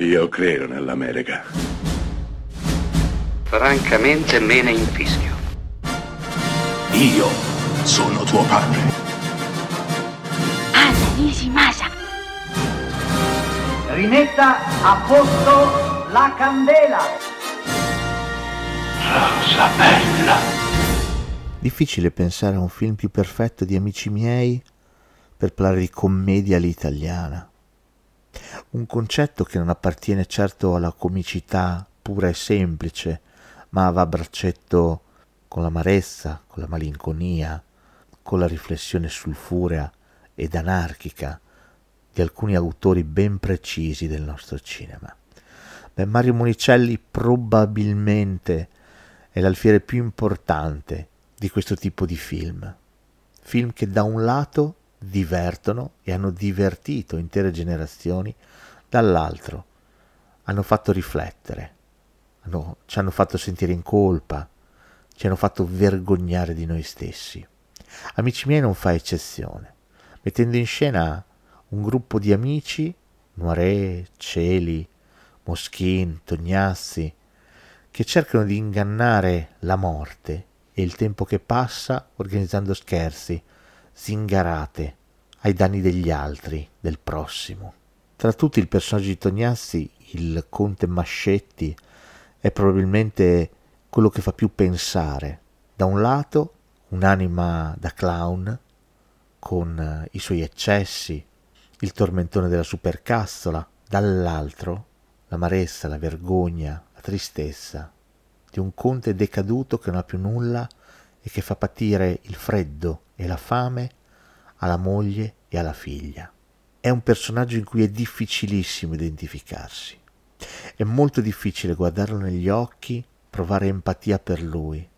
Io credo nell'America. Francamente me ne infischio. Io sono tuo padre. Anna Nishimasa. Rimetta a posto la candela. Rosa bella. Difficile pensare a un film più perfetto di Amici miei per parlare di commedia all'italiana. Un concetto che non appartiene certo alla comicità pura e semplice, ma va a braccetto con l'amarezza, con la malinconia, con la riflessione sulfurea ed anarchica di alcuni autori ben precisi del nostro cinema. Beh, Mario Monicelli probabilmente è l'alfiere più importante di questo tipo di film. Film che da un lato divertono e hanno divertito intere generazioni, dall'altro hanno fatto riflettere, hanno, ci hanno fatto sentire in colpa, ci hanno fatto vergognare di noi stessi. Amici miei non fa eccezione, mettendo in scena un gruppo di amici, Noiré, Celi, Moschin, Tognazzi, che cercano di ingannare la morte e il tempo che passa organizzando scherzi, zingarate ai danni degli altri, del prossimo. Tra tutti il personaggio di Tognazzi, il conte Mascetti, è probabilmente quello che fa più pensare. Da un lato un'anima da clown, con i suoi eccessi, il tormentone della supercazzola, dall'altro l'amarezza, la vergogna, la tristezza di un conte decaduto che non ha più nulla e che fa patire il freddo e la fame alla moglie e alla figlia. È un personaggio in cui è difficilissimo identificarsi. È molto difficile guardarlo negli occhi, provare empatia per lui,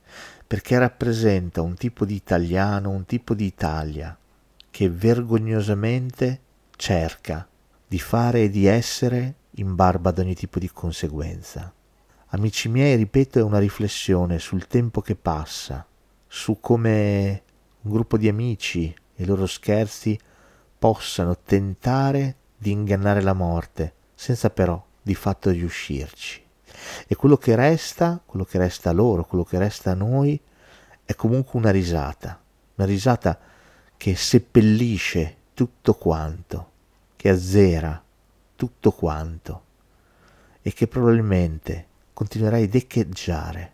perché rappresenta un tipo di italiano, un tipo di Italia che vergognosamente cerca di fare e di essere in barba ad ogni tipo di conseguenza. Amici miei, ripeto, è una riflessione sul tempo che passa, su come un gruppo di amici e i loro scherzi possano tentare di ingannare la morte, senza però di fatto riuscirci. E quello che resta, quello che resta a loro, quello che resta a noi, è comunque una risata, una risata che seppellisce tutto quanto, che azzera tutto quanto e che probabilmente continuerai ad echeggiare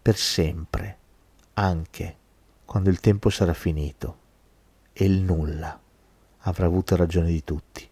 per sempre, anche quando il tempo sarà finito e il nulla avrà avuto ragione di tutti.